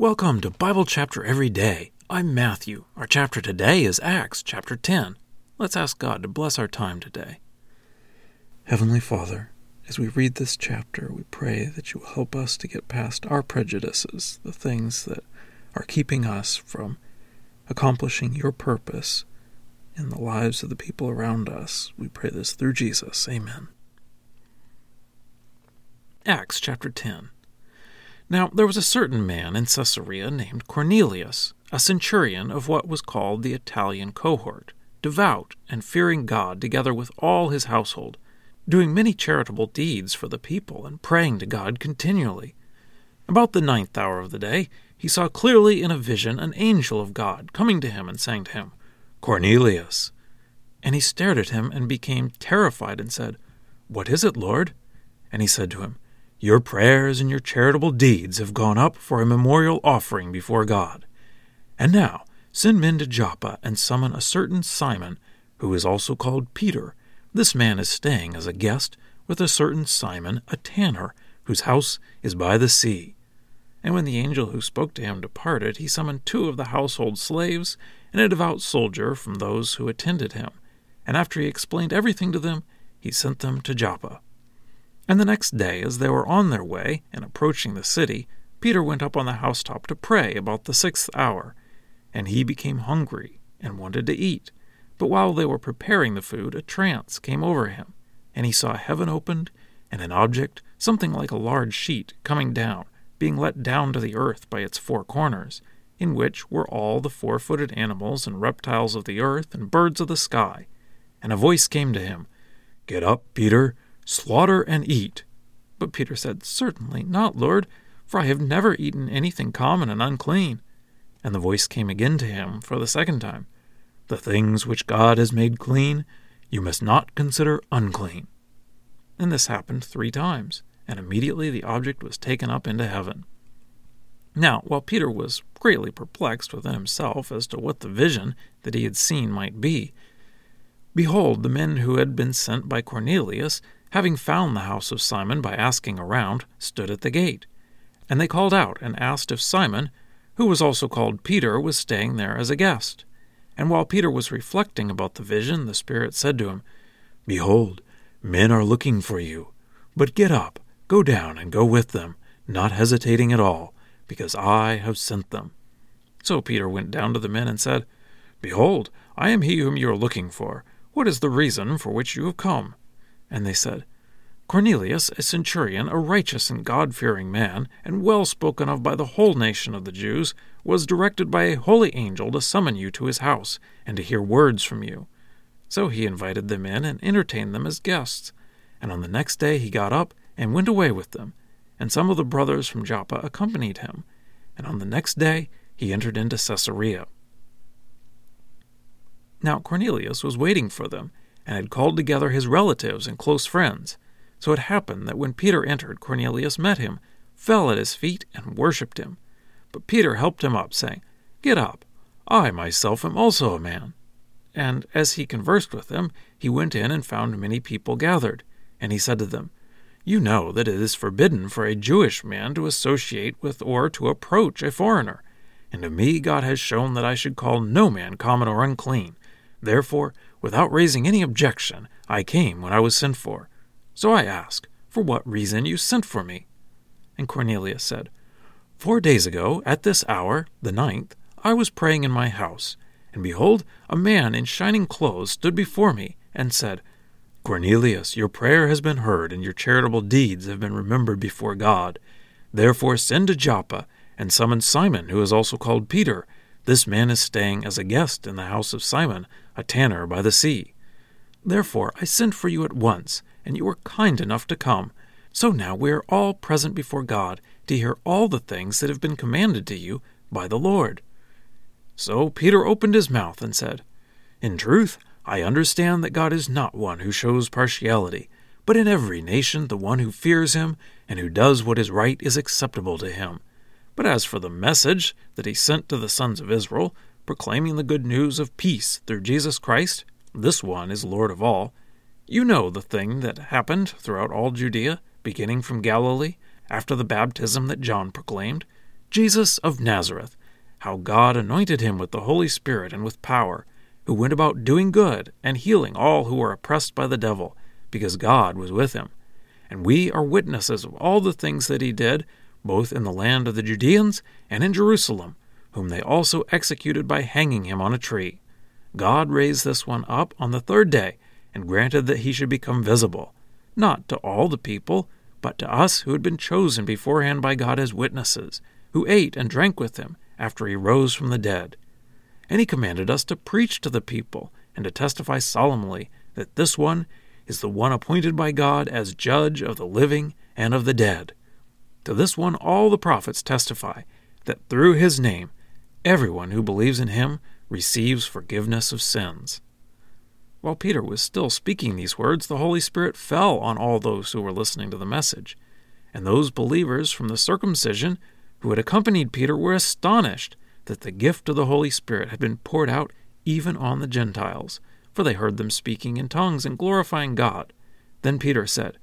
Welcome to Bible Chapter Every Day. I'm Matthew. Our chapter today is Acts chapter 10. Let's ask God to bless our time today. Heavenly Father, as we read this chapter, we pray that you will help us to get past our prejudices, the things that are keeping us from accomplishing your purpose in the lives of the people around us. We pray this through Jesus. Amen. Acts chapter 10. Now there was a certain man in Caesarea named Cornelius, a centurion of what was called the Italian cohort, devout and fearing God together with all his household, doing many charitable deeds for the people and praying to God continually. About the ninth hour of the day, he saw clearly in a vision an angel of God coming to him and saying to him, Cornelius. And he stared at him and became terrified and said, What is it, Lord? And he said to him, your prayers and your charitable deeds have gone up for a memorial offering before God. And now send men to Joppa and summon a certain Simon, who is also called Peter. This man is staying as a guest with a certain Simon, a tanner, whose house is by the sea. And when the angel who spoke to him departed, he summoned two of the household slaves and a devout soldier from those who attended him. And after he explained everything to them, he sent them to Joppa. And the next day, as they were on their way and approaching the city, Peter went up on the housetop to pray about the sixth hour. And he became hungry and wanted to eat. But while they were preparing the food, a trance came over him, and he saw heaven opened, and an object, something like a large sheet, coming down, being let down to the earth by its four corners, in which were all the four footed animals and reptiles of the earth and birds of the sky. And a voice came to him Get up, Peter Slaughter and eat. But Peter said, Certainly not, Lord, for I have never eaten anything common and unclean. And the voice came again to him for the second time The things which God has made clean, you must not consider unclean. And this happened three times, and immediately the object was taken up into heaven. Now, while Peter was greatly perplexed within himself as to what the vision that he had seen might be, behold, the men who had been sent by Cornelius having found the house of Simon by asking around, stood at the gate. And they called out and asked if Simon, who was also called Peter, was staying there as a guest. And while Peter was reflecting about the vision, the Spirit said to him, Behold, men are looking for you. But get up, go down, and go with them, not hesitating at all, because I have sent them. So Peter went down to the men and said, Behold, I am he whom you are looking for. What is the reason for which you have come? And they said, Cornelius, a centurion, a righteous and God fearing man, and well spoken of by the whole nation of the Jews, was directed by a holy angel to summon you to his house, and to hear words from you. So he invited them in and entertained them as guests. And on the next day he got up and went away with them. And some of the brothers from Joppa accompanied him. And on the next day he entered into Caesarea. Now Cornelius was waiting for them and had called together his relatives and close friends. So it happened that when Peter entered, Cornelius met him, fell at his feet, and worshipped him. But Peter helped him up, saying, Get up, I myself am also a man. And as he conversed with them, he went in and found many people gathered. And he said to them, You know that it is forbidden for a Jewish man to associate with or to approach a foreigner. And to me God has shown that I should call no man common or unclean. Therefore, without raising any objection, I came when I was sent for. So I ask, For what reason you sent for me? And Cornelius said, Four days ago, at this hour, the ninth, I was praying in my house, and behold, a man in shining clothes stood before me, and said, Cornelius, your prayer has been heard, and your charitable deeds have been remembered before God. Therefore send to Joppa, and summon Simon, who is also called Peter. This man is staying as a guest in the house of Simon, a tanner by the sea. Therefore I sent for you at once, and you were kind enough to come. So now we are all present before God to hear all the things that have been commanded to you by the Lord. So Peter opened his mouth and said, In truth, I understand that God is not one who shows partiality, but in every nation the one who fears him and who does what is right is acceptable to him. But as for the message that he sent to the sons of Israel, proclaiming the good news of peace through Jesus Christ, this one is Lord of all. You know the thing that happened throughout all Judea, beginning from Galilee, after the baptism that John proclaimed, Jesus of Nazareth, how God anointed him with the Holy Spirit and with power, who went about doing good and healing all who were oppressed by the devil, because God was with him. And we are witnesses of all the things that he did, both in the land of the Judeans and in Jerusalem, whom they also executed by hanging him on a tree. God raised this one up on the third day, and granted that he should become visible, not to all the people, but to us who had been chosen beforehand by God as witnesses, who ate and drank with him after he rose from the dead. And he commanded us to preach to the people, and to testify solemnly that this one is the one appointed by God as judge of the living and of the dead. To this one all the prophets testify that through his name everyone who believes in him receives forgiveness of sins. While Peter was still speaking these words, the Holy Spirit fell on all those who were listening to the message. And those believers from the circumcision who had accompanied Peter were astonished that the gift of the Holy Spirit had been poured out even on the Gentiles, for they heard them speaking in tongues and glorifying God. Then Peter said,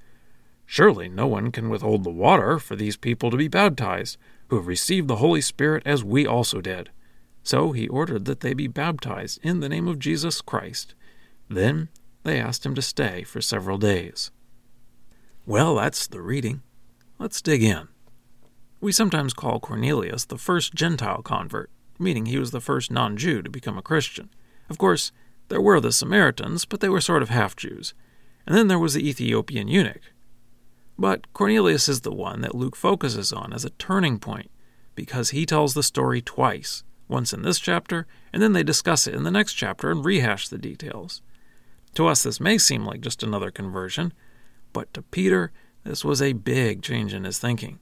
Surely no one can withhold the water for these people to be baptized, who have received the Holy Spirit as we also did. So he ordered that they be baptized in the name of Jesus Christ. Then they asked him to stay for several days. Well, that's the reading. Let's dig in. We sometimes call Cornelius the first Gentile convert, meaning he was the first non Jew to become a Christian. Of course, there were the Samaritans, but they were sort of half Jews. And then there was the Ethiopian eunuch. But Cornelius is the one that Luke focuses on as a turning point, because he tells the story twice once in this chapter, and then they discuss it in the next chapter and rehash the details. To us, this may seem like just another conversion, but to Peter, this was a big change in his thinking.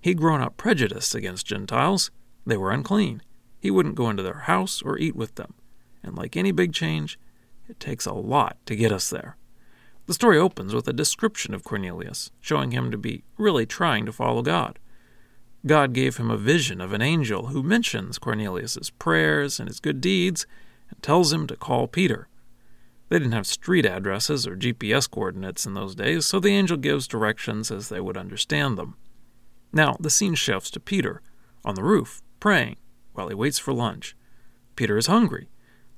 He'd grown up prejudiced against Gentiles. They were unclean. He wouldn't go into their house or eat with them. And like any big change, it takes a lot to get us there. The story opens with a description of Cornelius, showing him to be really trying to follow God. God gave him a vision of an angel who mentions Cornelius's prayers and his good deeds and tells him to call Peter. They didn't have street addresses or GPS coordinates in those days, so the angel gives directions as they would understand them. Now, the scene shifts to Peter, on the roof, praying, while he waits for lunch. Peter is hungry,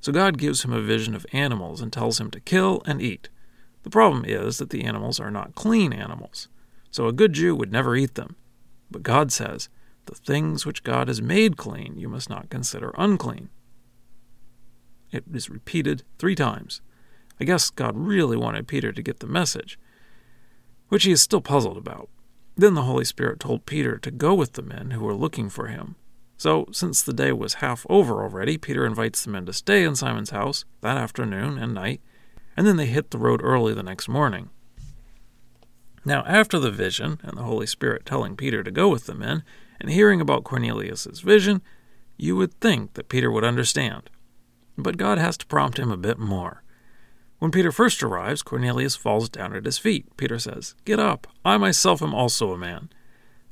so God gives him a vision of animals and tells him to kill and eat. The problem is that the animals are not clean animals, so a good Jew would never eat them. But God says, The things which God has made clean you must not consider unclean. It is repeated three times. I guess God really wanted Peter to get the message, which he is still puzzled about. Then the Holy Spirit told Peter to go with the men who were looking for him. So, since the day was half over already, Peter invites the men to stay in Simon's house that afternoon and night, and then they hit the road early the next morning. Now, after the vision and the Holy Spirit telling Peter to go with the men and hearing about Cornelius's vision, you would think that Peter would understand. But God has to prompt him a bit more. When Peter first arrives, Cornelius falls down at his feet. Peter says, Get up, I myself am also a man.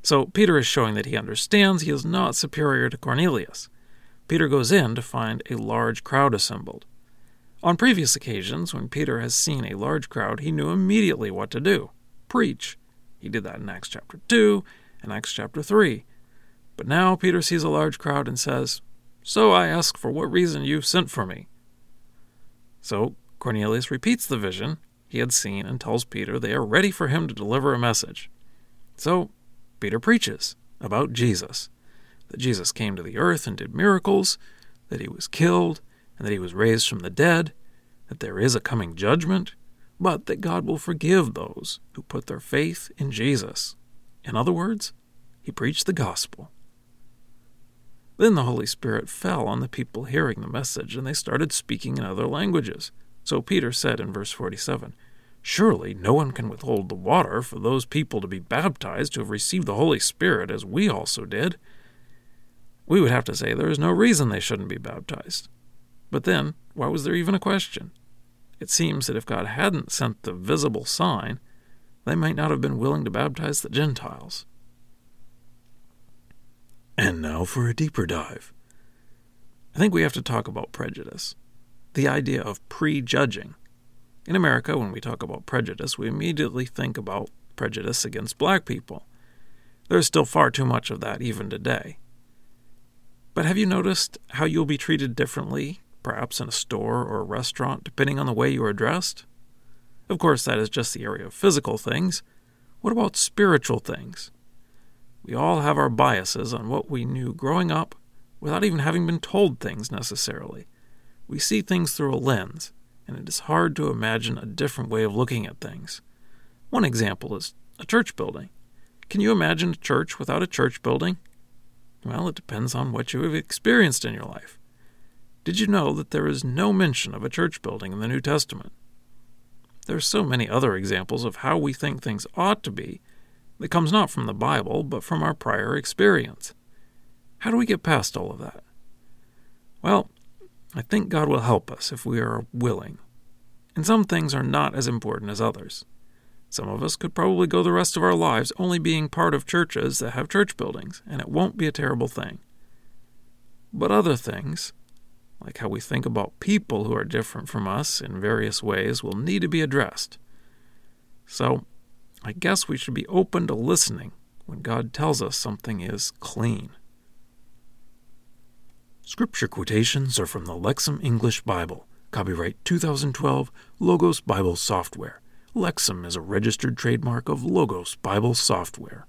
So Peter is showing that he understands he is not superior to Cornelius. Peter goes in to find a large crowd assembled. On previous occasions, when Peter has seen a large crowd, he knew immediately what to do preach. He did that in Acts chapter 2 and Acts chapter 3. But now Peter sees a large crowd and says, So I ask for what reason you sent for me. So Cornelius repeats the vision he had seen and tells Peter they are ready for him to deliver a message. So Peter preaches about Jesus that Jesus came to the earth and did miracles, that he was killed, and that he was raised from the dead, that there is a coming judgment, but that God will forgive those who put their faith in Jesus. In other words, he preached the gospel. Then the Holy Spirit fell on the people hearing the message, and they started speaking in other languages. So Peter said in verse 47 Surely no one can withhold the water for those people to be baptized who have received the Holy Spirit, as we also did. We would have to say there is no reason they shouldn't be baptized. But then, why was there even a question? It seems that if God hadn't sent the visible sign, they might not have been willing to baptize the Gentiles. And now for a deeper dive. I think we have to talk about prejudice, the idea of prejudging. In America, when we talk about prejudice, we immediately think about prejudice against black people. There's still far too much of that even today. But have you noticed how you'll be treated differently, perhaps in a store or a restaurant, depending on the way you are dressed? Of course, that is just the area of physical things. What about spiritual things? We all have our biases on what we knew growing up without even having been told things necessarily. We see things through a lens, and it is hard to imagine a different way of looking at things. One example is a church building. Can you imagine a church without a church building? Well, it depends on what you have experienced in your life. Did you know that there is no mention of a church building in the New Testament? There are so many other examples of how we think things ought to be that comes not from the Bible, but from our prior experience. How do we get past all of that? Well, I think God will help us if we are willing. And some things are not as important as others. Some of us could probably go the rest of our lives only being part of churches that have church buildings, and it won't be a terrible thing. But other things, like how we think about people who are different from us in various ways, will need to be addressed. So, I guess we should be open to listening when God tells us something is clean. Scripture quotations are from the Lexham English Bible, copyright 2012, Logos Bible Software. Lexham is a registered trademark of Logos Bible Software.